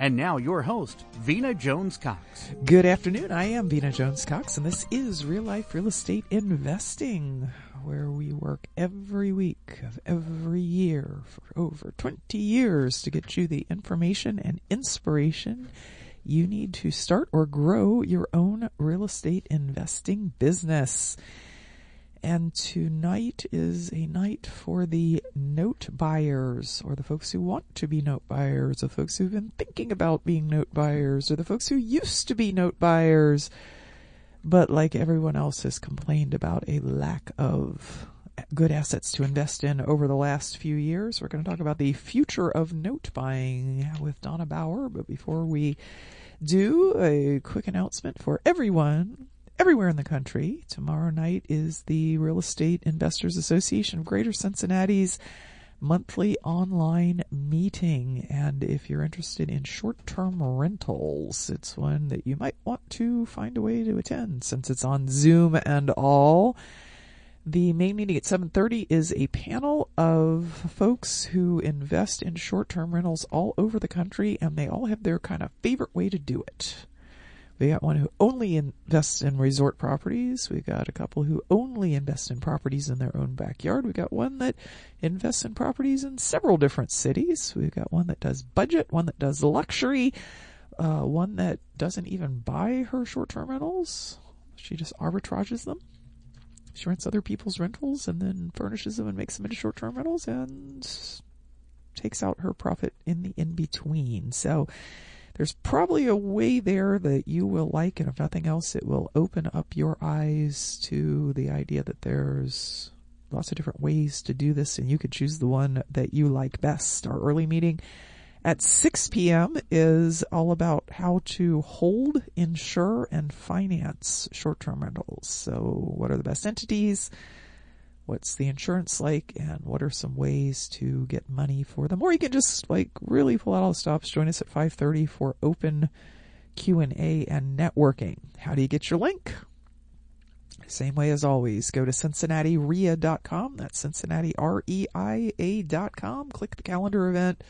And now your host, Vena Jones Cox. Good afternoon. I am Vena Jones Cox, and this is Real Life Real Estate Investing, where we work every week of every year for over 20 years to get you the information and inspiration you need to start or grow your own real estate investing business. And tonight is a night for the note buyers, or the folks who want to be note buyers, the folks who've been thinking about being note buyers, or the folks who used to be note buyers, but like everyone else has complained about a lack of good assets to invest in over the last few years. We're going to talk about the future of note buying with Donna Bauer. But before we do, a quick announcement for everyone everywhere in the country. Tomorrow night is the Real Estate Investors Association of Greater Cincinnati's monthly online meeting. And if you're interested in short term rentals, it's one that you might want to find a way to attend since it's on Zoom and all. The main meeting at 7:30 is a panel of folks who invest in short-term rentals all over the country and they all have their kind of favorite way to do it. We got one who only invests in resort properties. We got a couple who only invest in properties in their own backyard. We got one that invests in properties in several different cities. We've got one that does budget, one that does luxury, uh, one that doesn't even buy her short-term rentals. She just arbitrages them. She rents other people's rentals and then furnishes them and makes them into short-term rentals and takes out her profit in the in-between. So there's probably a way there that you will like, and if nothing else, it will open up your eyes to the idea that there's lots of different ways to do this, and you could choose the one that you like best. Our early meeting at 6 p.m. is all about how to hold, insure, and finance short-term rentals. So, what are the best entities? What's the insurance like and what are some ways to get money for them? Or you can just like really pull out all the stops. Join us at 5.30 for open q&a and networking. How do you get your link? Same way as always. Go to cincinnatireia.com that's cincinnati r-e-i-a.com click the calendar event.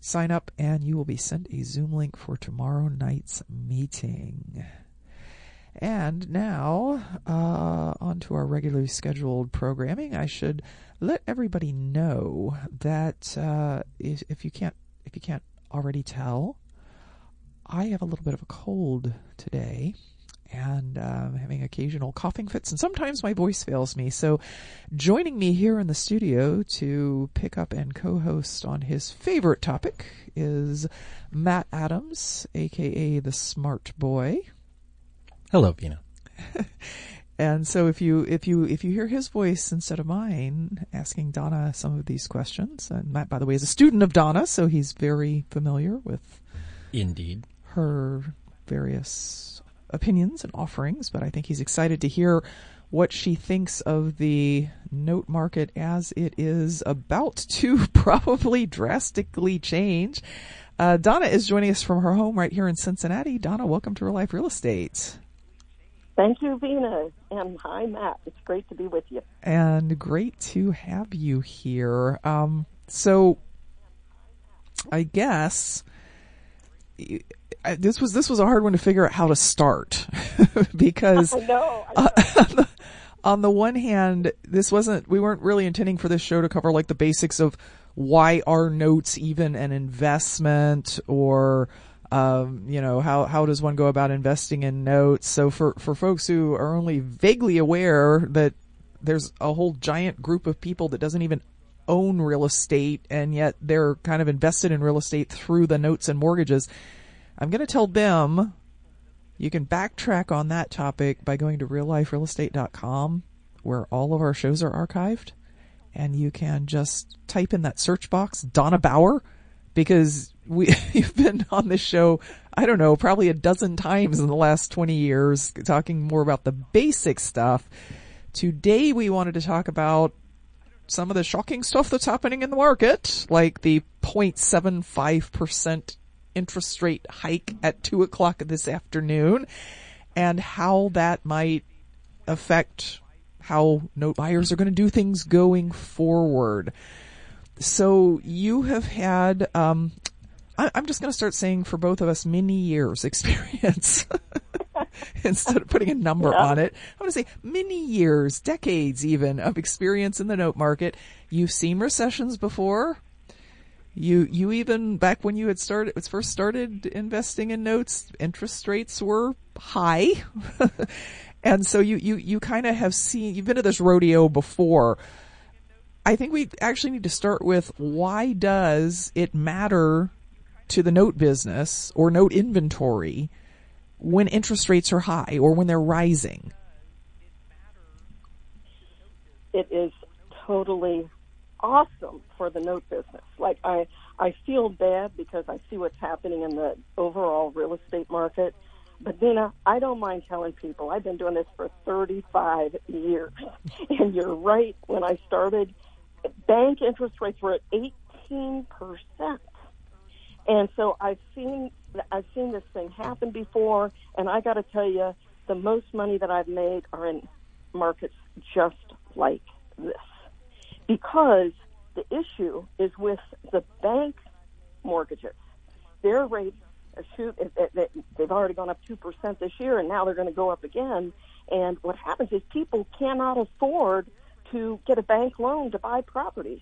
Sign up and you will be sent a zoom link for tomorrow night's meeting and now, uh, on to our regularly scheduled programming. I should let everybody know that uh, if, if you can't if you can't already tell, I have a little bit of a cold today and uh, having occasional coughing fits, and sometimes my voice fails me. So, joining me here in the studio to pick up and co host on his favorite topic is Matt Adams, aka the Smart Boy. Hello, Vena. and so if you if you if you hear his voice instead of mine asking Donna some of these questions, and Matt, by the way, is a student of Donna, so he's very familiar with indeed her various opinions and offerings. But I think he's excited to hear what she thinks of the note market as it is about to probably drastically change. Uh, Donna is joining us from her home right here in Cincinnati. Donna, welcome to Real Life Real Estate. Thank you, Vena. And hi, Matt. It's great to be with you. And great to have you here. Um, so, I guess this was this was a hard one to figure out how to start because I know, I know. Uh, on the one hand, this wasn't we weren't really intending for this show to cover like the basics of why are notes even an investment or Um, you know, how, how does one go about investing in notes? So for, for folks who are only vaguely aware that there's a whole giant group of people that doesn't even own real estate and yet they're kind of invested in real estate through the notes and mortgages. I'm going to tell them you can backtrack on that topic by going to realliferealestate.com where all of our shows are archived and you can just type in that search box Donna Bauer because we you've been on this show I don't know probably a dozen times in the last 20 years talking more about the basic stuff. Today we wanted to talk about some of the shocking stuff that's happening in the market, like the 0.75% interest rate hike at 2 o'clock this afternoon, and how that might affect how note buyers are going to do things going forward. So you have had, um, I, am just going to start saying for both of us many years experience. instead of putting a number yeah. on it. I want to say many years, decades even of experience in the note market. You've seen recessions before. You you even back when you had started first started investing in notes, interest rates were high. and so you you you kind of have seen you've been to this rodeo before. I think we actually need to start with why does it matter to the note business or note inventory when interest rates are high or when they're rising? It is totally awesome for the note business. Like I, I feel bad because I see what's happening in the overall real estate market. But Dina, I don't mind telling people I've been doing this for 35 years. and you're right. When I started, bank interest rates were at 18 percent. And so I've seen I've seen this thing happen before, and I got to tell you, the most money that I've made are in markets just like this, because the issue is with the bank mortgages. Their rates shoot they've already gone up two percent this year, and now they're going to go up again. And what happens is people cannot afford to get a bank loan to buy properties,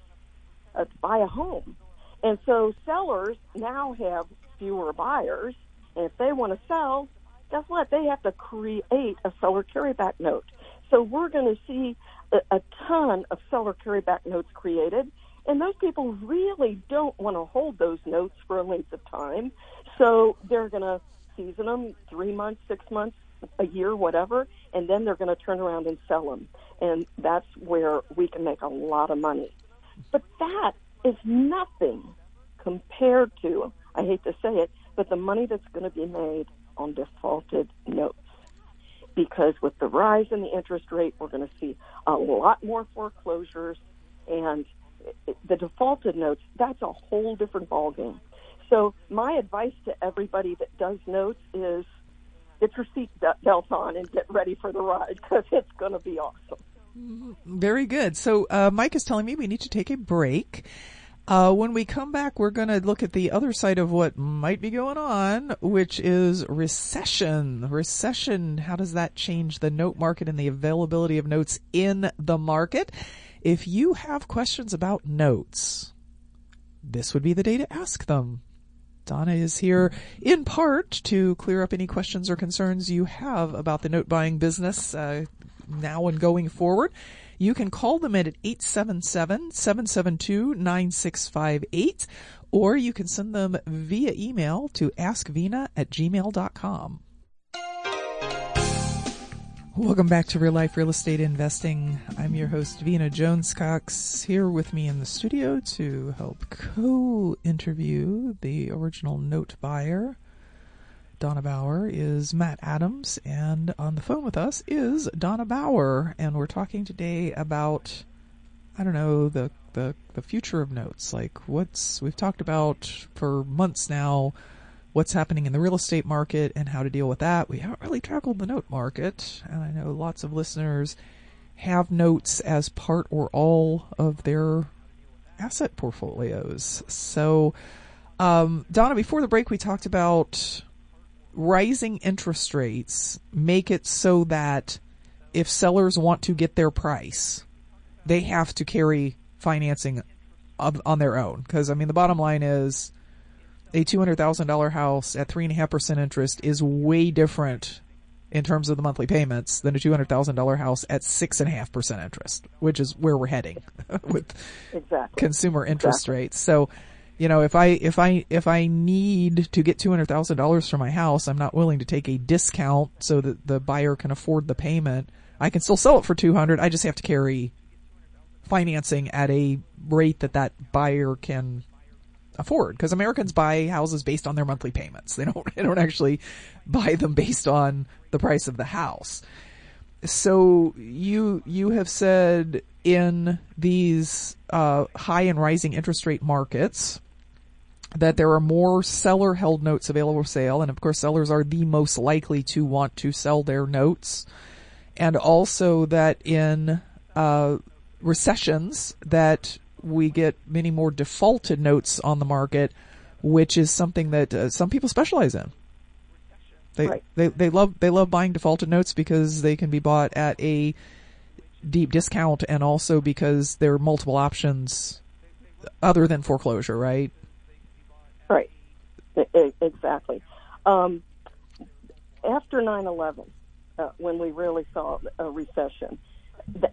uh, to buy a home. And so sellers now have fewer buyers, and if they want to sell, guess what? They have to create a seller carryback note. So we're going to see a, a ton of seller carryback notes created, and those people really don't want to hold those notes for a length of time. So they're going to season them three months, six months, a year, whatever, and then they're going to turn around and sell them. And that's where we can make a lot of money. But that is nothing compared to, I hate to say it, but the money that's going to be made on defaulted notes. Because with the rise in the interest rate, we're going to see a lot more foreclosures, and the defaulted notes, that's a whole different ballgame. So my advice to everybody that does notes is get your seat belt on and get ready for the ride because it's going to be awesome. Very good. So uh, Mike is telling me we need to take a break. Uh, when we come back, we're going to look at the other side of what might be going on, which is recession. Recession, how does that change the note market and the availability of notes in the market? If you have questions about notes, this would be the day to ask them. Donna is here in part to clear up any questions or concerns you have about the note buying business uh, now and going forward. You can call them at 877-772-9658 or you can send them via email to askvena at gmail.com. Welcome back to Real Life Real Estate Investing. I'm your host, Vena Jones Cox, here with me in the studio to help co interview the original note buyer, Donna Bauer is Matt Adams, and on the phone with us is Donna Bauer, and we're talking today about I don't know the the the future of notes. Like what's we've talked about for months now, what's happening in the real estate market and how to deal with that. We haven't really tackled the note market, and I know lots of listeners have notes as part or all of their asset portfolios. So, um, Donna, before the break, we talked about rising interest rates make it so that if sellers want to get their price, they have to carry financing on their own. Because I mean, the bottom line is, a two hundred thousand dollar house at three and a half percent interest is way different in terms of the monthly payments than a two hundred thousand dollar house at six and a half percent interest, which is where we're heading with exactly. consumer interest Exactly. rates. So, you know, if I if I if I need to get two hundred thousand dollars for my house, I'm not willing to take a discount so that the buyer can afford the payment. I can still sell it for two hundred. I just have to carry financing at a rate that that buyer can afford because Americans buy houses based on their monthly payments. They don't they don't actually buy them based on the price of the house. So you you have said in these uh, high and rising interest rate markets that there are more seller held notes available for sale, and of course sellers are the most likely to want to sell their notes, and also that in uh, recessions that we get many more defaulted notes on the market, which is something that uh, some people specialize in. They, Right. they they love they love buying defaulted notes because they can be bought at a deep discount and also because there are multiple options other than foreclosure, right? Right. Exactly. Um, after 9/11, uh, when we really saw a recession,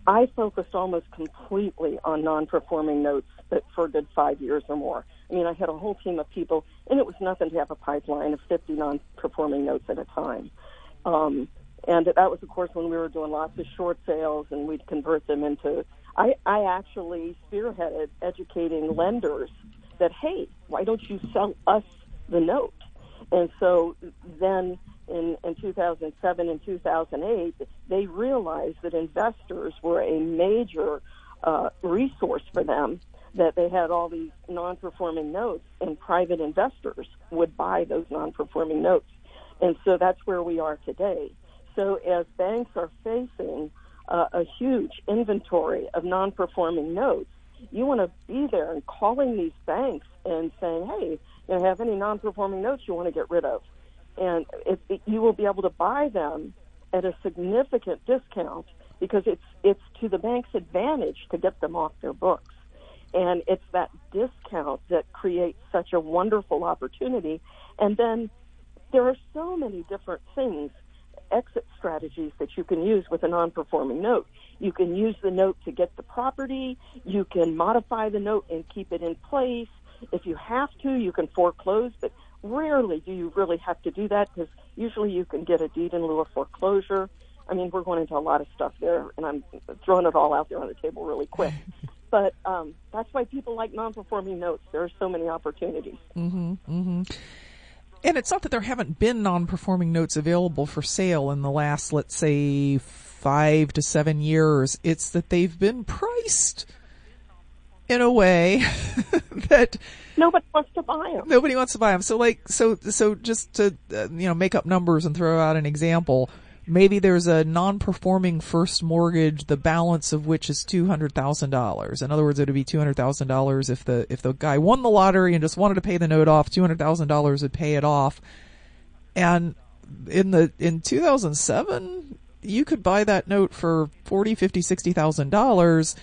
I focused almost completely on non-performing notes for a good five years or more. I mean, I had a whole team of people, and it was nothing to have a pipeline of 50 non-performing notes at a time. Um, and that was, of course, when we were doing lots of short sales, and we'd convert them into. I, I actually spearheaded educating lenders that, hey, why don't you sell us the note? And so then in, in 2007 and 2008, they realized that investors were a major uh, resource for them, that they had all these non performing notes, and private investors would buy those non performing notes. And so that's where we are today. So as banks are facing uh, a huge inventory of non performing notes, you want to be there and calling these banks and saying, hey, you have any non-performing notes you want to get rid of, and it, it, you will be able to buy them at a significant discount because it's it's to the bank's advantage to get them off their books, and it's that discount that creates such a wonderful opportunity. And then there are so many different things, exit strategies that you can use with a non-performing note. You can use the note to get the property. You can modify the note and keep it in place. If you have to, you can foreclose, but rarely do you really have to do that because usually you can get a deed in lieu of foreclosure. I mean, we're going into a lot of stuff there, and I'm throwing it all out there on the table really quick. but um, that's why people like non-performing notes. There are so many opportunities. And it's not that there haven't been non-performing notes available for sale in the last, let's say, five to seven years. It's that they've been priced in a way that Nobody wants to buy them. nobody wants to buy them. So like, so, so just to, uh, you know, make up numbers and throw out an example, maybe there's a non-performing first mortgage, the balance of which is $200,000. In other words, it would be $200,000 if the, if the guy won the lottery and just wanted to pay the note off, $200,000 would pay it off. And in the, in 2007, you could buy that note for 40, 50, 60,000 dollars.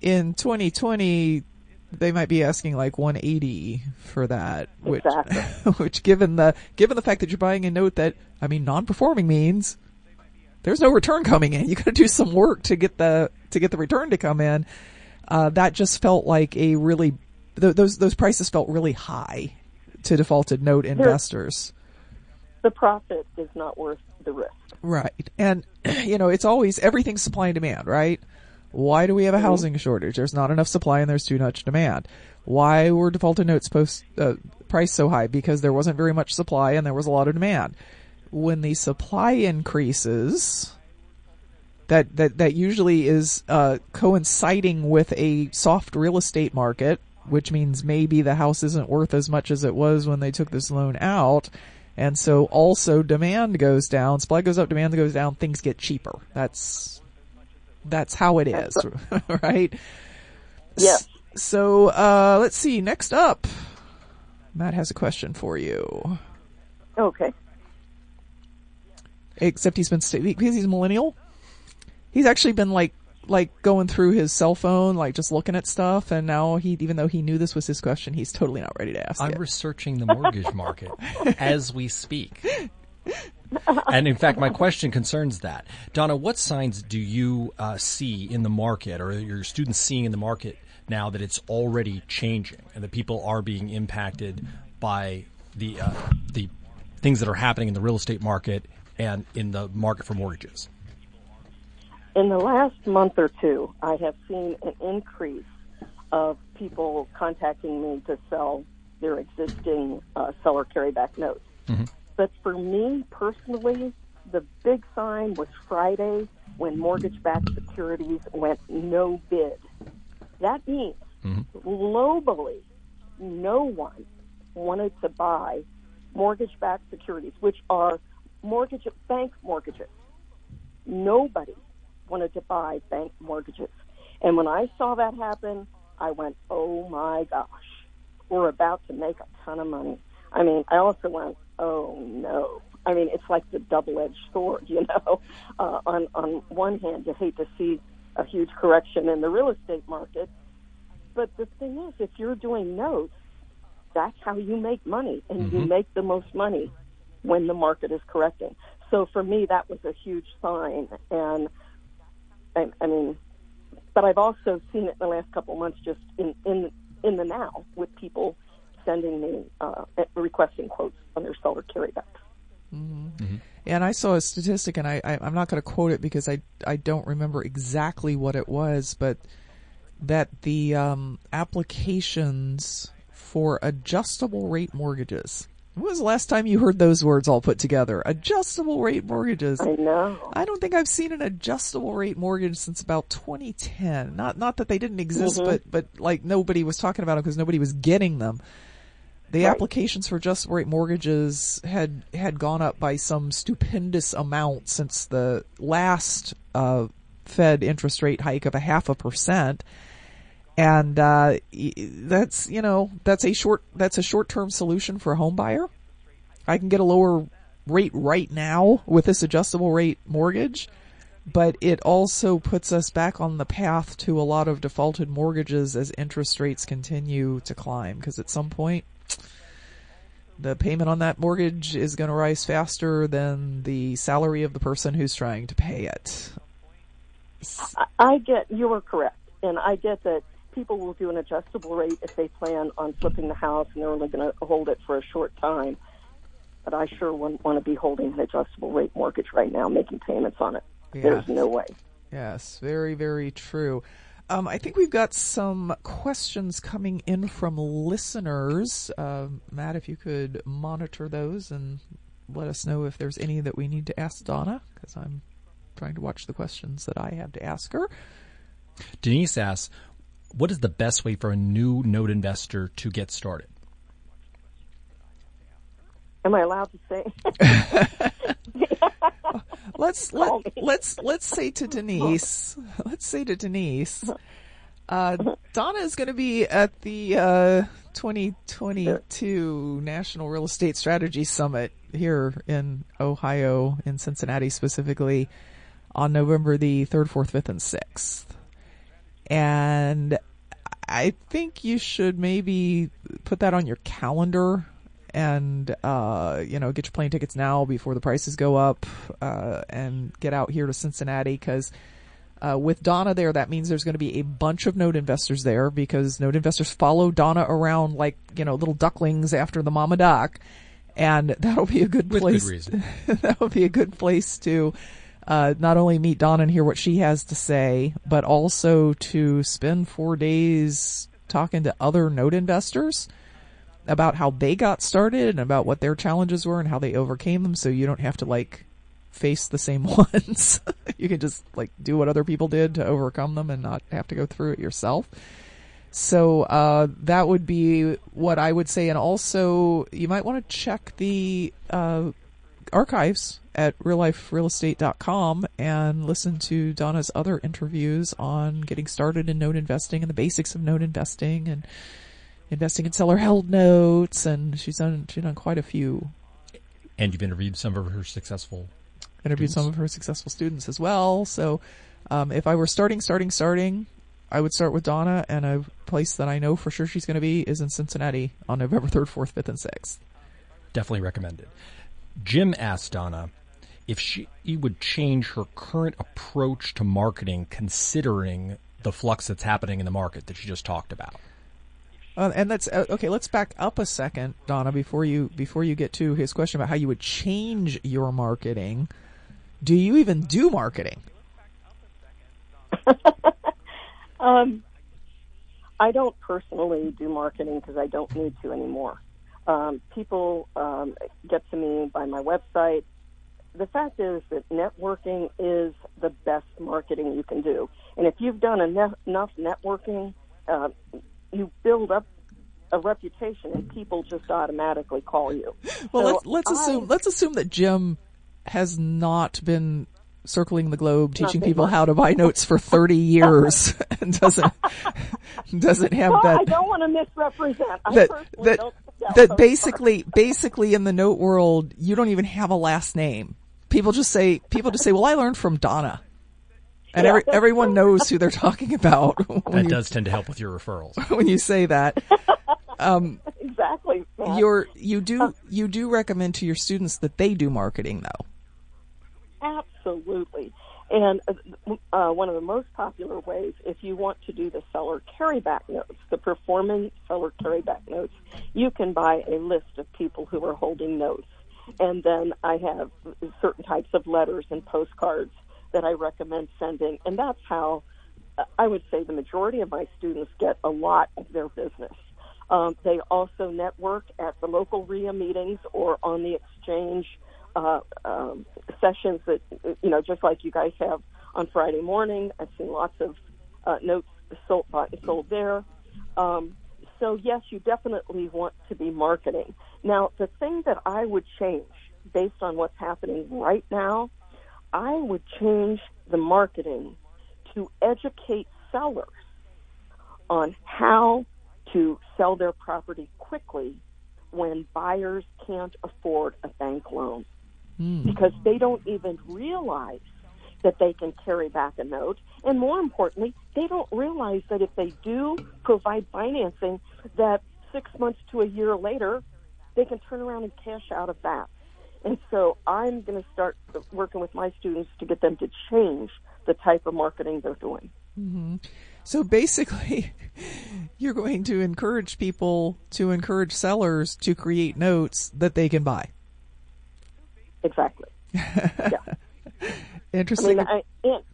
In 2020, they might be asking like 180 for that, which, Exactly. which given the, given the fact that you're buying a note that, I mean, non-performing means there's no return coming in. You gotta do some work to get the, to get the return to come in. Uh, that just felt like a really, th- those, those prices felt really high to defaulted note investors. The profit is not worth the risk. Right. And, you know, it's always everything's supply and demand, right? Why do we have a housing shortage? There's not enough supply and there's too much demand. Why were defaulted notes post, uh, priced so high? Because there wasn't very much supply and there was a lot of demand. When the supply increases, that, that, that usually is, uh, coinciding with a soft real estate market, which means maybe the house isn't worth as much as it was when they took this loan out. And so also demand goes down, supply goes up, demand goes down, things get cheaper. That's, that's how it is, right? Yeah. So, uh, let's see, next up, Matt has a question for you. Okay. Except he's been, sta- because he's a millennial, he's actually been like like going through his cell phone, like just looking at stuff, and now he, even though he knew this was his question, he's totally not ready to ask I'm it. researching the mortgage market as we speak. and in fact, my question concerns that. Donna, what signs do you uh, see in the market, or your students seeing in the market now that it's already changing and that people are being impacted by the uh, the things that are happening in the real estate market and in the market for mortgages? In the last month or two, I have seen an increase of people contacting me to sell their existing uh, seller carryback notes. But for me personally, the big sign was Friday when mortgage backed securities went no bid. That means mm-hmm. globally, no one wanted to buy mortgage backed securities, which are mortgage bank mortgages. Nobody wanted to buy bank mortgages. And when I saw that happen, I went, oh my gosh, we're about to make a ton of money. I mean, I also went, oh no. I mean, it's like the double-edged sword, you know. Uh, on on one hand, you hate to see a huge correction in the real estate market, but the thing is, if you're doing notes, that's how you make money, and you make the most money when the market is correcting. So for me, that was a huge sign, and I, I mean, but I've also seen it in the last couple of months, just in in in the now, with people sending me uh, requesting quotes on their seller carrybacks. And I saw a statistic, and I, I I'm not going to quote it because I I don't remember exactly what it was, but that the um, applications for adjustable rate mortgages. When was the last time you heard those words all put together? Adjustable rate mortgages. I know. I don't think I've seen an adjustable rate mortgage since about 2010. Not not that they didn't exist, but but like nobody was talking about them because nobody was getting them. The Right. applications for adjustable rate mortgages had had gone up by some stupendous amount since the last uh, Fed interest rate hike of a half a percent. And uh, that's you know that's a short that's a short term solution for a home buyer. I can get a lower rate right now with this adjustable rate mortgage, but it also puts us back on the path to a lot of defaulted mortgages as interest rates continue to climb. Because at some point, the payment on that mortgage is going to rise faster than the salary of the person who's trying to pay it. I, get you are correct, and I get that people will do an adjustable rate if they plan on flipping the house and they're only going to hold it for a short time. But I sure wouldn't want to be holding an adjustable rate mortgage right now, making payments on it. There's no way. Yes, very, very true. Um, I think we've got some questions coming in from listeners. Um Matt, if you could monitor those and let us know if there's any that we need to ask Donna, because I'm trying to watch the questions that I have to ask her. Denise asks, what is the best way for a new note investor to get started? Am I allowed to say? Let's let, let's let's say to Denise. Let's say to Denise. Uh, Donna is going to be at the uh, 2022 National Real Estate Strategy Summit here in Ohio, in Cincinnati specifically, on November the 3rd, 4th, 5th, and 6th. And I think you should maybe put that on your calendar and uh, you know get your plane tickets now before the prices go up uh, and get out here to Cincinnati because uh, with Donna there that means there's going to be a bunch of note investors there because note investors follow Donna around like you know little ducklings after the mama duck and that'll be a good With good place reason. that would be a good place to uh, not only meet Donna and hear what she has to say, but also to spend four days talking to other note investors about how they got started and about what their challenges were and how they overcame them so you don't have to like face the same ones. you can just like do what other people did to overcome them and not have to go through it yourself. So uh, that would be what I would say, and also you might want to check the uh, archives at realliferealestate.com and listen to Donna's other interviews on getting started in note investing and the basics of note investing and investing in seller held notes. And she's done she's done quite a few And you've interviewed some of her successful interviewed Students. some of her successful students as well. So Um, if I were starting, starting, starting, I would start with Donna, and a place that I know for sure she's going to be is in Cincinnati on November 3rd, 4th, 5th, and 6th. Definitely recommended. Jim asked Donna if she would change her current approach to marketing considering the flux that's happening in the market that she just talked about. Uh, and that's uh, okay. Let's back up a second, Donna, before you before you get to his question about how you would change your marketing. Do you even do marketing? um, I don't personally do marketing because I don't need to anymore. Um, people um, get to me by my website. The fact is that networking is the best marketing you can do. And if you've done enough, networking, uh, you build up a reputation, and people just automatically call you. Well, So let's let's I- assume let's assume that Jim has not been circling the globe teaching people much. how to buy notes for 30 years and doesn't doesn't have Well, I don't want to misrepresent. I that that that basically basically in the note world you don't even have a last name. People just say people just say, "Well, I learned from Donna." And Yeah, every, everyone knows who they're talking about That you, does tend to help with your referrals. when you say that. exactly. Matt. You're you do you do recommend to your students that they do marketing though. Absolutely. And uh, uh, one of the most popular ways, if you want to do the seller carryback notes, the performing seller carryback notes, you can buy a list of people who are holding notes. And then I have certain types of letters and postcards that I recommend sending. And that's how uh, I would say the majority of my students get a lot of their business. Um, they also network at the local REIA meetings or on the exchange uh, um, sessions that, you know, just like you guys have on Friday morning. I've seen lots of uh, notes sold, and sold there. Um, so, yes, you definitely want to be marketing. Now, the thing that I would change based on what's happening right now, I would change the marketing to educate sellers on how to sell their property quickly when buyers can't afford a bank loan hmm. because they don't even realize that they can carry back a note. And more importantly, they don't realize that if they do provide financing, that six months to a year later, they can turn around and cash out of that. And so I'm going to start working with my students to get them to change the type of marketing they're doing. Mm-hmm. So basically, you're going to encourage people to encourage sellers to create notes that they can buy. Exactly. Yeah. I Interesting. mean, I, it,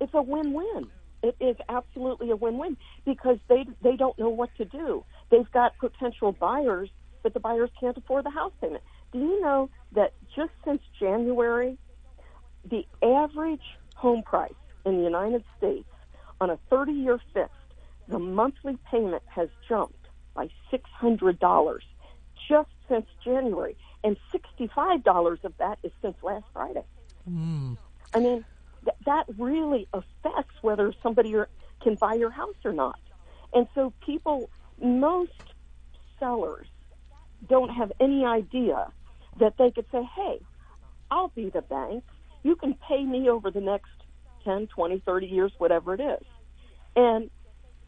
it's a win-win. It is absolutely a win-win because they they don't know what to do. They've got potential buyers, but the buyers can't afford the house payment. Do you know that just since January, the average home price in the United States on a 30-year fixed, the monthly payment has jumped by $600 just since January, and $65 of that is since last Friday. Hmm. I mean, th- that really affects whether somebody are, can buy your house or not. And so people, most sellers don't have any idea that they could say, hey, I'll be the bank. You can pay me over the next 10, 20, 30 years, whatever it is. And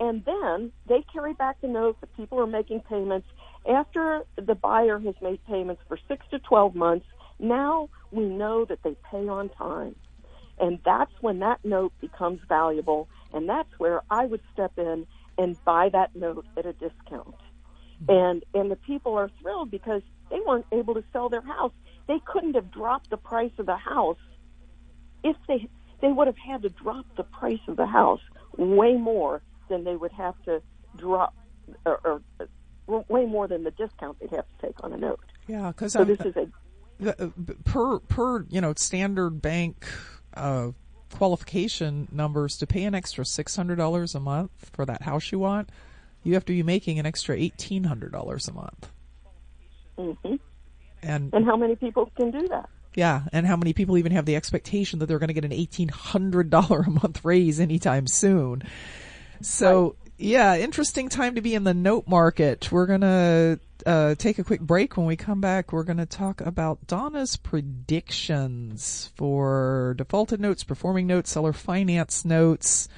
and then they carry back the note. that people are making payments after the buyer has made payments for six to twelve months. Now we know that they pay on time, and that's when that note becomes valuable. And that's where I would step in and buy that note at a discount. And and the people are thrilled because they weren't able to sell their house. They couldn't have dropped the price of the house if they they would have had to drop the price of the house way more than they would have to drop or, or uh, way more than the discount they'd have to take on a note. yeah, because So this is a uh, uh, the, per per you know standard bank uh, qualification numbers to pay an extra six hundred dollars a month for that house you want, you have to be making an extra eighteen hundred dollars a month. Mhm. And and how many people can do that? yeah, and how many people even have the expectation that they're going to get an eighteen hundred dollar a month raise anytime soon? So Yeah, interesting time to be in the note market. We're gonna uh, take a quick break. When we come back, we're gonna talk about Donna's predictions for defaulted notes, performing notes, seller finance notes,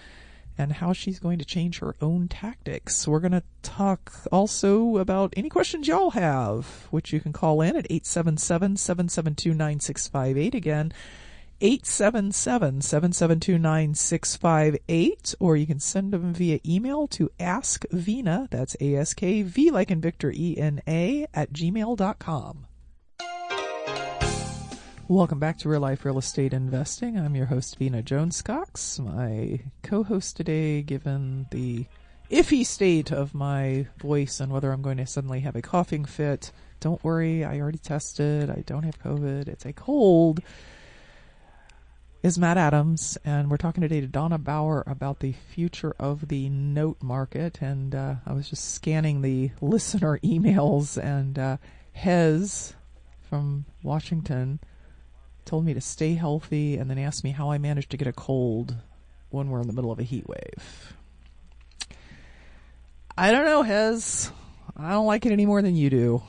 and how she's going to change her own tactics. We're gonna talk also about any questions y'all have, which you can call in at 877-772-9658 again. 877-772-9658 or you can send them via email to askvena, that's A-S-K-V like in Victor E-N-A at gmail.com. Welcome back to Real Life Real Estate Investing. I'm your host, Vena Jones Cox. My co-host today, given the iffy state of my voice and whether I'm going to suddenly have a coughing fit, don't worry, I already tested. I don't have COVID. It's a cold is Matt Adams, and we're talking today to Donna Bauer about the future of the note market. And uh, I was just scanning the listener emails, and uh, Hez from Washington told me to stay healthy, and then asked me how I managed to get a cold when we're in the middle of a heat wave. I don't know, Hez. I don't like it any more than you do.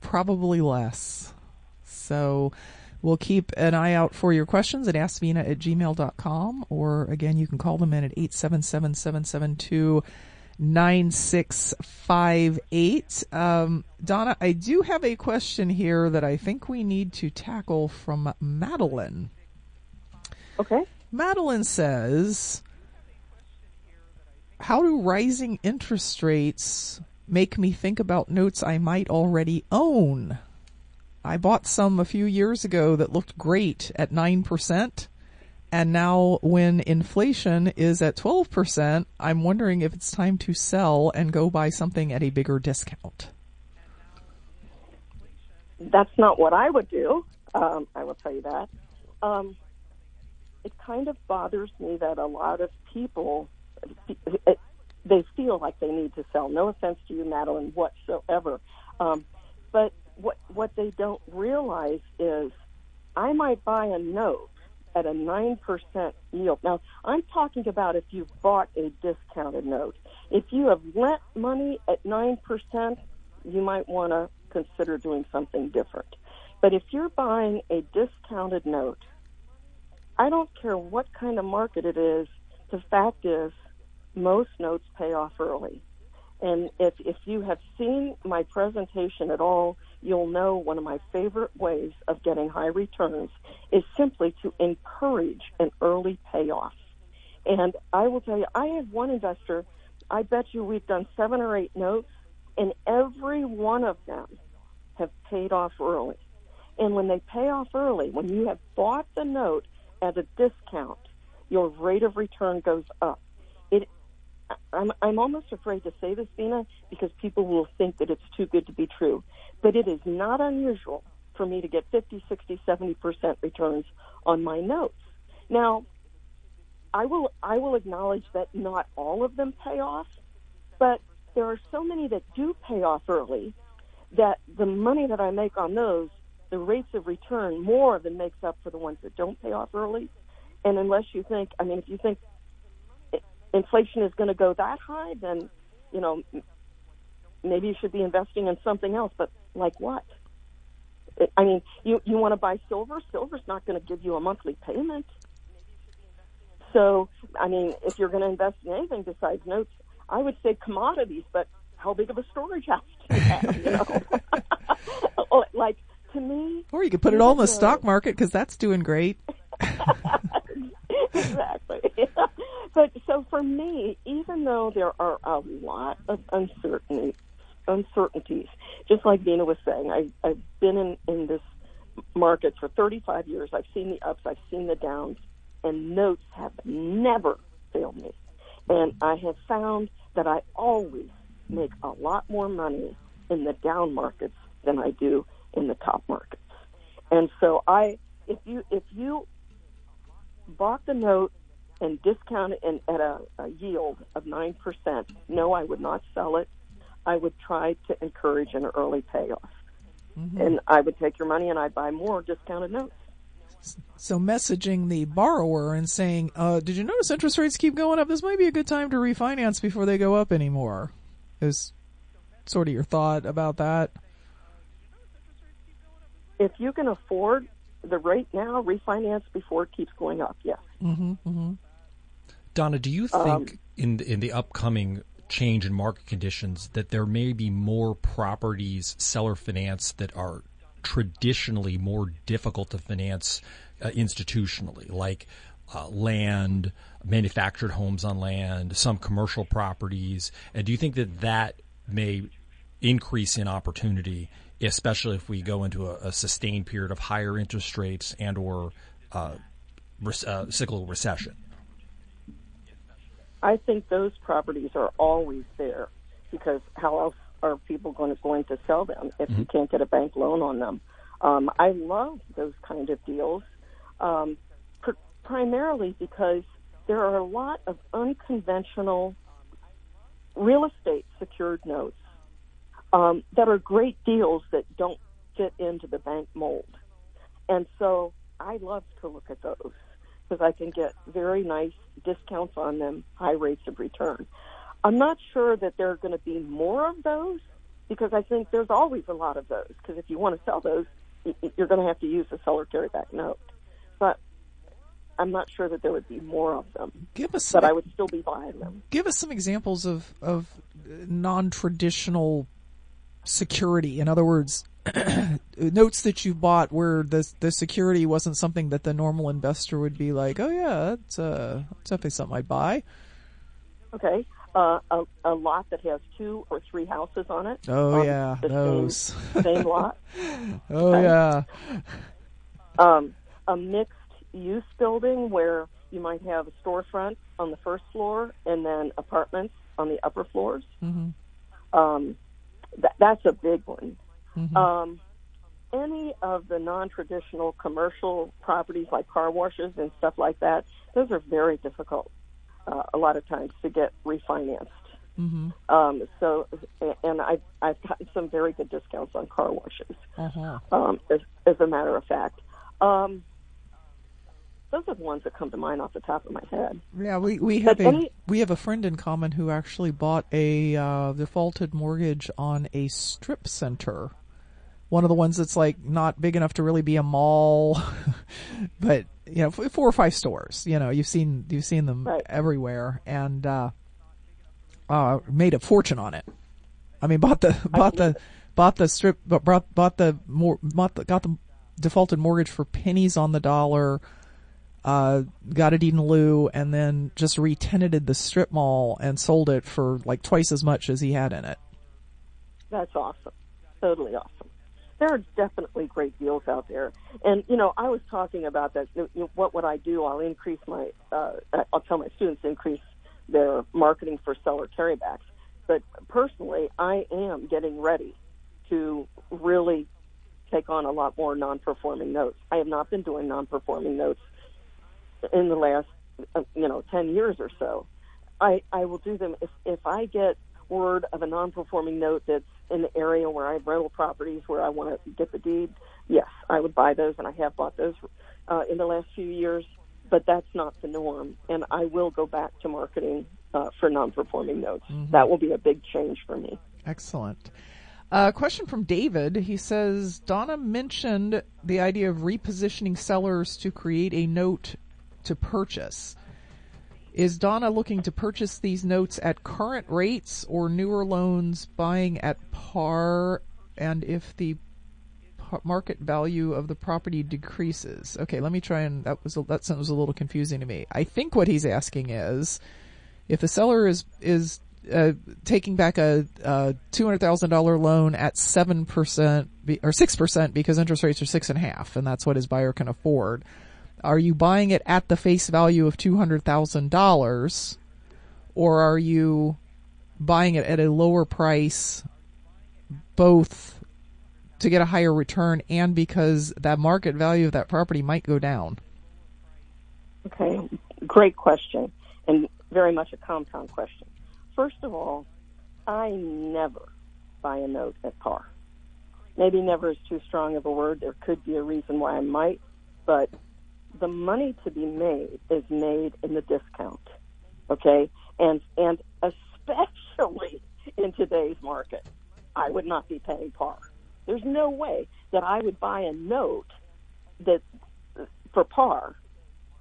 Probably less. So We'll keep an eye out for your questions at askvena at gmail.com, or again, you can call them in at 877 772 9658. Um, Donna, I do have a question here that I think we need to tackle from Madeline. Okay. Madeline says, How do rising interest rates make me think about notes I might already own? I bought some a few years ago that looked great at 9%. And now when inflation is at 12%, I'm wondering if it's time to sell and go buy something at a bigger discount. That's not what I would do. Um, I will tell you that. Um, it kind of bothers me that a lot of people they feel like they need to sell. No offense to you, Madeline, whatsoever. Um, but what what they don't realize is I might buy a note at a nine percent yield. Now I'm talking about if you've bought a discounted note. If you have lent money at nine percent, you might want to consider doing something different. But if you're buying a discounted note, I don't care what kind of market it is. The fact is, most notes pay off early. And if, if you have seen my presentation at all, you'll know one of my favorite ways of getting high returns is simply to encourage an early payoff. And I will tell you, I have one investor, I bet you we've done seven or eight notes, and every one of them have paid off early. And when they pay off early, when you have bought the note at a discount, your rate of return goes up. I'm, I'm almost afraid to say this, Vena, because people will think that it's too good to be true. But it is not unusual for me to get 50, 60, 70% returns on my notes. Now, I will, I will acknowledge that not all of them pay off, but there are so many that do pay off early that the money that I make on those, the rates of return more than makes up for the ones that don't pay off early. And unless you think, I mean, if you think inflation is going to go that high, then you know maybe you should be investing in something else. But like what? I mean, you you want to buy silver? Silver's not going to give you a monthly payment. So, I mean, if you're going to invest in anything besides notes, I would say commodities. But how big of a storage house do you have? You know, like to me. Or you could put it all in the stock market because that's doing great. exactly. but so for me, even though there are a lot of uncertainty, uncertainties, just like Vena was saying, I, I've been in, in this market for 35 years. I've seen the ups, I've seen the downs, and notes have never failed me. And I have found that I always make a lot more money in the down markets than I do in the top markets. And so I, if you, if you bought the note and discount it in, at a, a yield of 9%, no, I would not sell it. I would try to encourage an early payoff. Mm-hmm. And I would take your money and I'd buy more discounted notes. So messaging the borrower and saying, uh, "Did you notice interest rates keep going up? This might be a good time to refinance before they go up anymore." Is sort of your thought about that? If you can afford the rate now, refinance before it keeps going up. Yes. Mm-hmm. mm-hmm. Donna, do you think um, in the, in the upcoming change in market conditions that there may be more properties seller finance that are traditionally more difficult to finance uh, institutionally, like uh, land, manufactured homes on land, some commercial properties? And do you think that that may increase in opportunity, especially if we go into a, a sustained period of higher interest rates and or uh, uh cyclical recession? I think those properties are always there because how else are people going to going to sell them if mm-hmm. you can't get a bank loan on them? Um, I love those kind of deals, um, pr- primarily because there are a lot of unconventional real estate secured notes um, that are great deals that don't fit into the bank mold, and so I love to look at those because I can get very nice discounts on them, high rates of return. I'm not sure that there are going to be more of those because I think there's always a lot of those. Because if you want to sell those, you're going to have to use a seller carryback note. But I'm not sure that there would be more of them. Give us, but I would still be buying them. Give us some examples of of uh, non-traditional security. In other words, notes that you bought where the the security wasn't something that the normal investor would be like, oh yeah, that's uh, that's definitely something I'd buy. Okay, uh, a, a lot that has two or three houses on it. Oh yeah, those same, same lot. oh okay. yeah. Um, a mixed use building where you might have a storefront on the first floor and then apartments on the upper floors. Mm-hmm. Um, that, that's a big one. Mm-hmm. Um, any of the non-traditional commercial properties like car washes and stuff like that, those are very difficult uh, a lot of times to get refinanced. Mm-hmm. Um, so, and I've, I've gotten some very good discounts on car washes, uh-huh. um, as, as a matter of fact. Um, those are the ones that come to mind off the top of my head. Yeah, we we have but a any, we have a friend in common who actually bought a uh, defaulted mortgage on a strip center. One of the ones that's like not big enough to really be a mall, but you know, four or five stores. You know, you've seen you've seen them right. everywhere, and uh, uh, made a fortune on it. I mean, bought the bought the bought the strip bought bought the more bought the, got the defaulted mortgage for pennies on the dollar uh, got it in lieu, and then just re-tenanted the strip mall and sold it for like twice as much as he had in it. That's awesome. Totally awesome. There are definitely great deals out there. And, you know, I was talking about that. You know, what would I do? I'll increase my, uh, I'll tell my students increase their marketing for seller carrybacks. But personally, I am getting ready to really take on a lot more non-performing notes. I have not been doing non-performing notes in the last uh, you know 10 years or so i i will do them if if i get word of a non-performing note that's in the area where i have rental properties where i want to get the deed yes i would buy those and i have bought those uh, in the last few years but that's not the norm and i will go back to marketing uh, for non-performing notes mm-hmm. that will be a big change for me excellent a uh, question from David. He says Donna mentioned the idea of repositioning sellers to create a note to purchase. Is Donna looking to purchase these notes at current rates or newer loans buying at par? And if the market value of the property decreases, okay, let me try and that was a, that sentence was a little confusing to me. I think what he's asking is if the seller is is uh, taking back a, a two hundred thousand dollar loan at seven percent or six percent because interest rates are six and a half, and that's what his buyer can afford are you buying it at the face value of $200,000 or are you buying it at a lower price both to get a higher return and because that market value of that property might go down? Okay, great question and very much a compound question. First of all, I never buy a note at par. Maybe never is too strong of a word. There could be a reason why I might, but the money to be made is made in the discount. Okay? And and especially in today's market, I would not be paying par. There's no way that I would buy a note that for par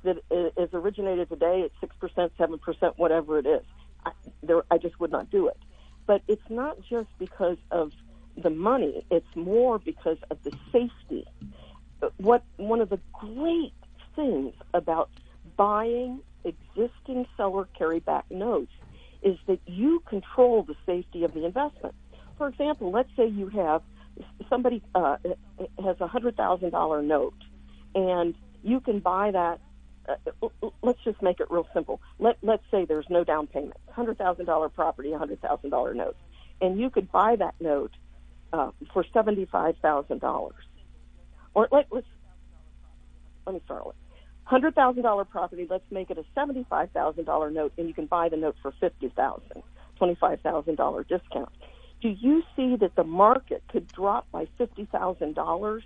that is originated today at six percent, seven percent, whatever it is. I, there, I just would not do it. But it's not just because of the money; it's more because of the safety. What one of the great things about buying existing seller carryback notes is that you control the safety of the investment. For example, let's say you have somebody uh, has a hundred thousand dollar note, and you can buy that. Uh, let's just make it real simple. Let let's say there's no down payment, hundred thousand dollar property, hundred thousand dollar note, and you could buy that note uh, for seventy five thousand dollars. Or let, let's let me start with hundred thousand dollar property. Let's make it a seventy five thousand dollar note, and you can buy the note for fifty thousand, twenty five thousand dollar discount. Do you see that the market could drop by fifty thousand dollars,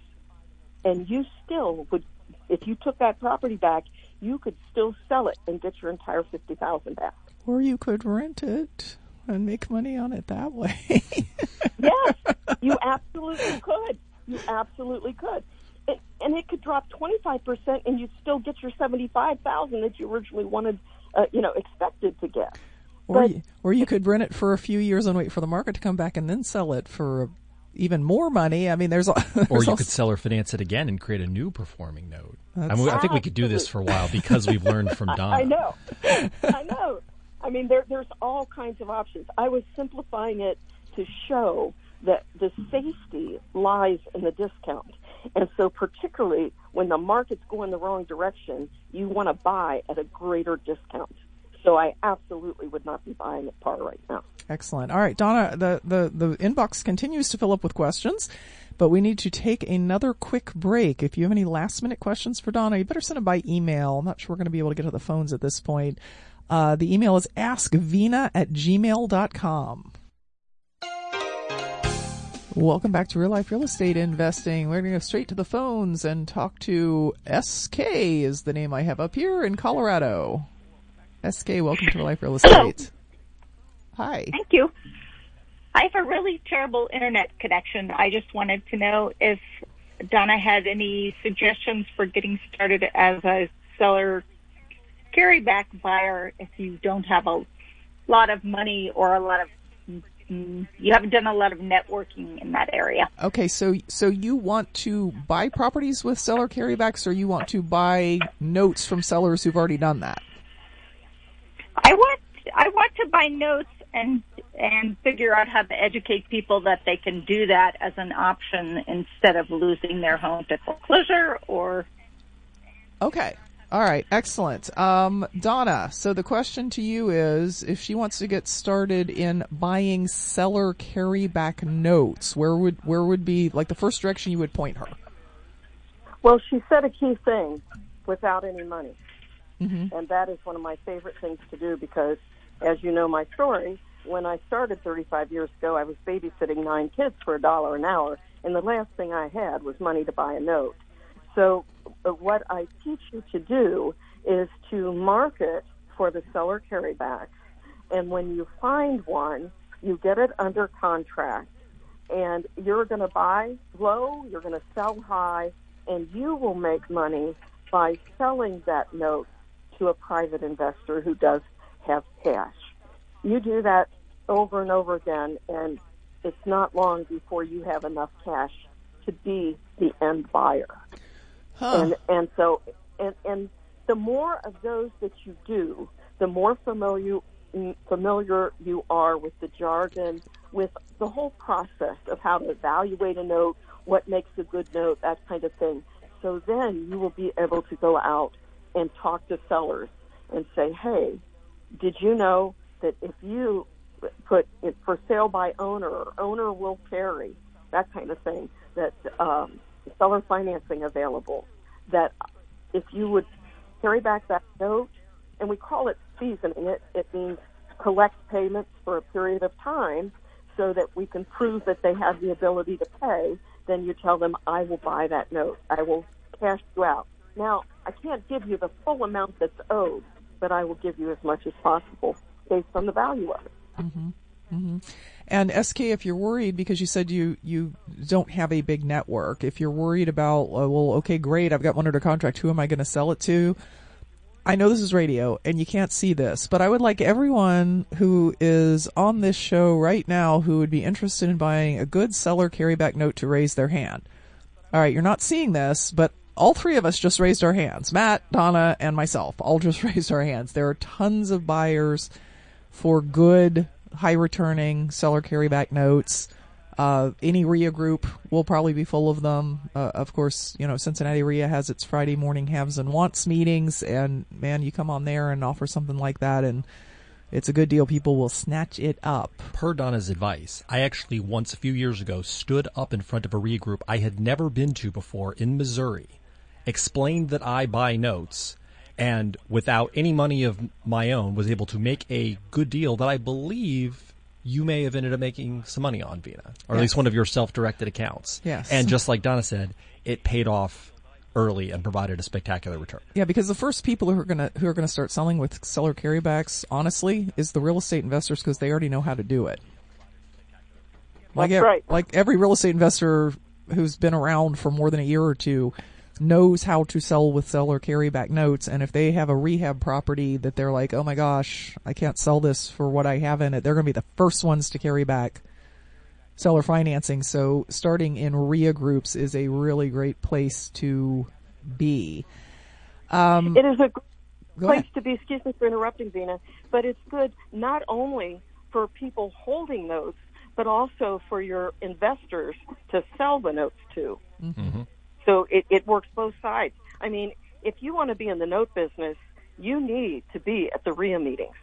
and you still would, if you took that property back, you could still sell it and get your entire fifty thousand back. Or you could rent it and make money on it that way. yes, you absolutely could. You absolutely could and it could drop 25% and you'd still get your 75,000 that you originally wanted, uh, you know, expected to get. Or but, you, or you could rent it for a few years and wait for the market to come back and then sell it for even more money. I mean, there's, there's or you also, could sell or finance it again and create a new performing note. I, mean, I, think we could do this for a while because we've learned from Donna. I know, I know. I mean, there, there's all kinds of options. I was simplifying it to show that the safety lies in the discount. And so, particularly when the market's going the wrong direction, you want to buy at a greater discount. So, I absolutely would not be buying at par right now. Excellent. All right, Donna, the, the, the inbox continues to fill up with questions, but we need to take another quick break. If you have any last minute questions for Donna, you better send them by email. I'm not sure we're going to be able to get to the phones at this point. Uh, the email is askvena at gmail.com. Welcome back to Real Life Real Estate Investing. We're going to go straight to the phones and talk to SK is the name I have up here in Colorado. SK, welcome to Real Life Real Estate. Hi. Thank you. I have a really terrible internet connection. I just wanted to know if Donna had any suggestions for getting started as a seller carryback buyer if you don't have a lot of money or a lot of Mm-hmm. you haven't done a lot of networking in that area. Okay, so so you want to buy properties with seller carrybacks, or you want to buy notes from sellers who've already done that? I want I want to buy notes and and figure out how to educate people that they can do that as an option instead of losing their home to foreclosure or. Okay. All right, excellent. Um, Donna, so the question to you is if she wants to get started in buying seller carryback notes, where would where would be like the first direction you would point her? Well, she said a key thing without any money. Mm-hmm. And that is one of my favorite things to do because as you know my story, when I started 35 years ago, I was babysitting nine kids for a dollar an hour, and the last thing I had was money to buy a note. So uh, what I teach you to do is to market for the seller carrybacks. And when you find one, you get it under contract and you're going to buy low, you're going to sell high, and you will make money by selling that note to a private investor who does have cash. You do that over and over again, and it's not long before you have enough cash to be the end buyer. Huh. And and so and and the more of those that you do, the more familiar familiar you are with the jargon, with the whole process of how to evaluate a note, what makes a good note, that kind of thing. So then you will be able to go out and talk to sellers and say, hey, did you know that if you put it for sale by owner owner will carry, that kind of thing, that um, seller financing available. That if you would carry back that note, and we call it seasoning it, it means collect payments for a period of time so that we can prove that they have the ability to pay, then you tell them, I will buy that note. I will cash you out. Now, I can't give you the full amount that's owed, but I will give you as much as possible based on the value of it. Mm-hmm. Mm-hmm. And SK, if you're worried because you said you you don't have a big network, if you're worried about, uh, well, okay, great, I've got one under contract. Who am I going to sell it to? I know this is radio and you can't see this, but I would like everyone who is on this show right now who would be interested in buying a good seller carryback note to raise their hand. All right, you're not seeing this, but all three of us just raised our hands. Matt, Donna, and myself all just raised our hands. There are tons of buyers for good high returning seller carryback notes. Uh, any REIA group will probably be full of them. Uh, of course, you know, Cincinnati REIA has its Friday morning haves and wants meetings, and man, you come on there and offer something like that, and it's a good deal. People will snatch it up. Per Donna's advice, I actually once a few years ago stood up in front of a REIA group I had never been to before in Missouri, explained that I buy notes, and without any money of my own was able to make a good deal that I believe you may have ended up making some money on Vena, or at least one of your self-directed accounts. Yes. And just like Donna said, it paid off early and provided a spectacular return. Yeah, because the first people who are gonna who are gonna start selling with seller carrybacks, honestly, is the real estate investors because they already know how to do it. Like That's right. like every real estate investor who's been around for more than a year or two knows how to sell with seller carryback notes, and if they have a rehab property that they're like, oh my gosh, I can't sell this for what I have in it, they're gonna be the first ones to carry back seller financing. So starting in REIA groups is a really great place to be. Um, It is a Go place ahead. to be. Excuse me for interrupting, Vena, but it's good not only for people holding notes, but also for your investors to sell the notes to. So it, it works both sides. I mean, if you want to be in the note business, you need to be at the REIA meetings.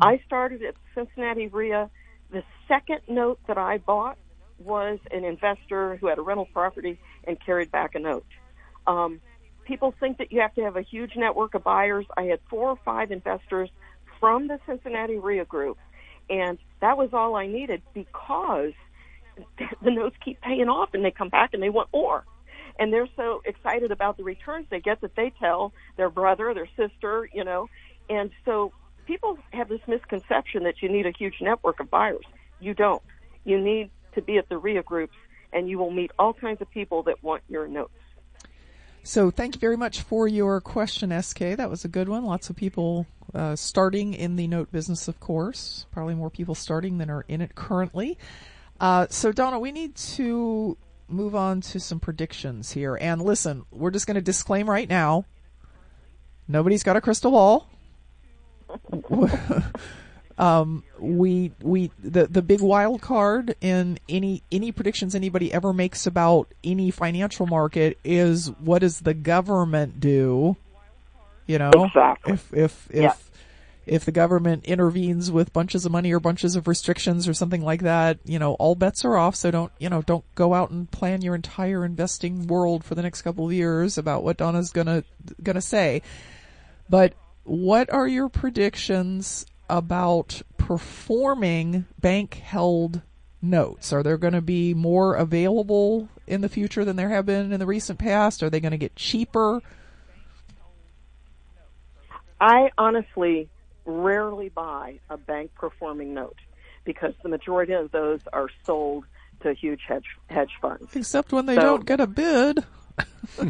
I started at Cincinnati REIA. The second note that I bought was an investor who had a rental property and carried back a note. Um, people think that you have to have a huge network of buyers. I had four or five investors from the Cincinnati REIA group, and that was all I needed because the notes keep paying off and they come back and they want more. And they're so excited about the returns they get that they tell their brother, their sister, you know. And so people have this misconception that you need a huge network of buyers. You don't. You need to be at the REIA groups and you will meet all kinds of people that want your notes. So thank you very much for your question, SK. That was a good one. Lots of people uh, starting in the note business, of course. Probably more people starting than are in it currently. Uh, so Donna, we need to move on to some predictions here. And listen, we're just going to disclaim right now. Nobody's got a crystal ball. um, we we the the big wild card in any any predictions anybody ever makes about any financial market is what does the government do? You know, Exactly. if if if Yeah. If the government intervenes with bunches of money or bunches of restrictions or something like that, you know, all bets are off. So don't you know don't go out and plan your entire investing world for the next couple of years about what Donna's gonna gonna say. But what are your predictions about performing bank held notes? Are there going to be more available in the future than there have been in the recent past? Are they going to get cheaper? I honestly rarely buy a bank performing note because the majority of those are sold to huge hedge hedge funds. Except when they So- don't get a bid.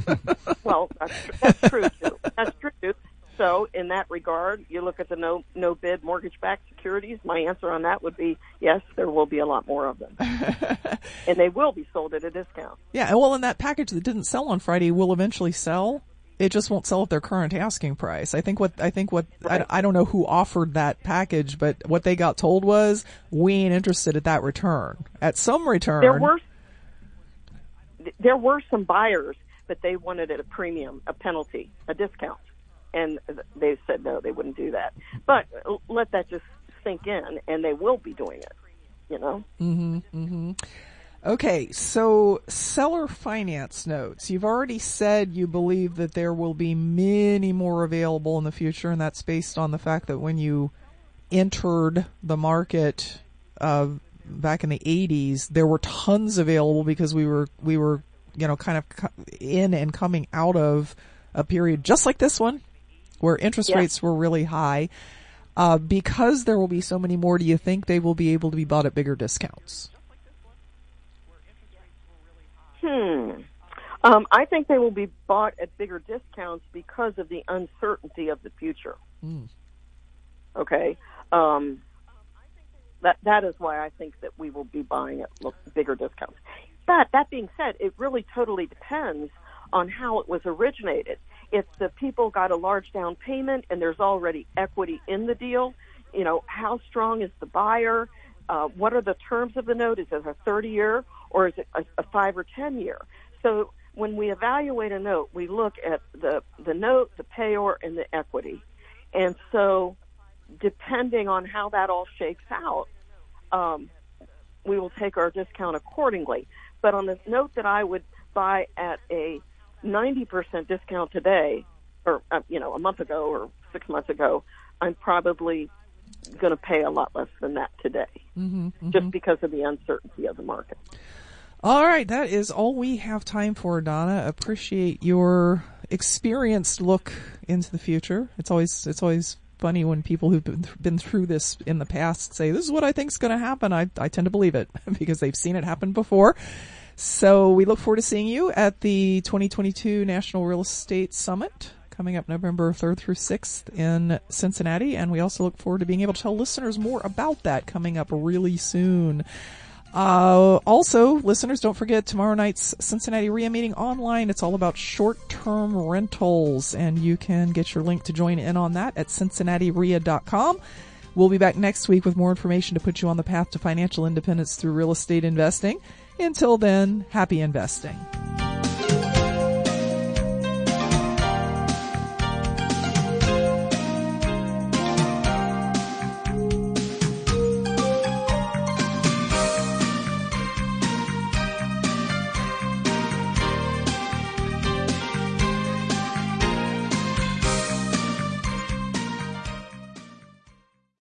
Well, that's, that's true too. That's true too. So, in that regard, you look at the no no bid mortgage backed securities. My answer on that would be yes, there will be a lot more of them, and they will be sold at a discount. Yeah, well, and that package that didn't sell on Friday will eventually sell. It just won't sell at their current asking price. I think what I think what I, I don't know who offered that package, but what they got told was we ain't interested at that return. At some return, There were there were some buyers, but they wanted at a premium, a penalty, a discount, and they said no, they wouldn't do that. But let that just sink in, and they will be doing it. You know. Mm-hmm, mm-hmm. Okay, so seller finance notes. You've already said you believe that there will be many more available in the future, and that's based on the fact that when you entered the market uh, back in the 80s, there were tons available because we were we were you know kind of in and coming out of a period just like this one, where interest Yeah. rates were really high, uh, because there will be so many more, do you think they will be able to be bought at bigger discounts? Hmm. Um, I think they will be bought at bigger discounts because of the uncertainty of the future. Mm. Okay. Um, that that is why I think that we will be buying at bigger discounts. But that being said, it really totally depends on how it was originated. If the people got a large down payment and there's already equity in the deal, you know, how strong is the buyer? Uh, what are the terms of the note? Is it a 30 year or is it a, a five or 10 year? So when we evaluate a note, we look at the, the note, the payor, and the equity. And so depending on how that all shakes out, um, we will take our discount accordingly. But on the note that I would buy at a 90% discount today, or, uh, you know, a month ago or six months ago, I'm probably going to pay a lot less than that today, Mm-hmm, just because of the uncertainty of the market. All right, that is all we have time for, Donna. Appreciate your experienced look into the future. It's always it's always funny when people who've been, been through this in the past say, "This is what I think is going to happen." I I tend to believe it because they've seen it happen before. So we look forward to seeing you at the 2022 National Real Estate Summit coming up November 3rd through 6th in Cincinnati, and we also look forward to being able to tell listeners more about that coming up really soon. Uh, also, listeners, don't forget tomorrow night's Cincinnati REIA meeting online. It's all about short-term rentals, and you can get your link to join in on that at cincinnatireia.com. We'll be back next week with more information to put you on the path to financial independence through real estate investing. Until then, happy investing.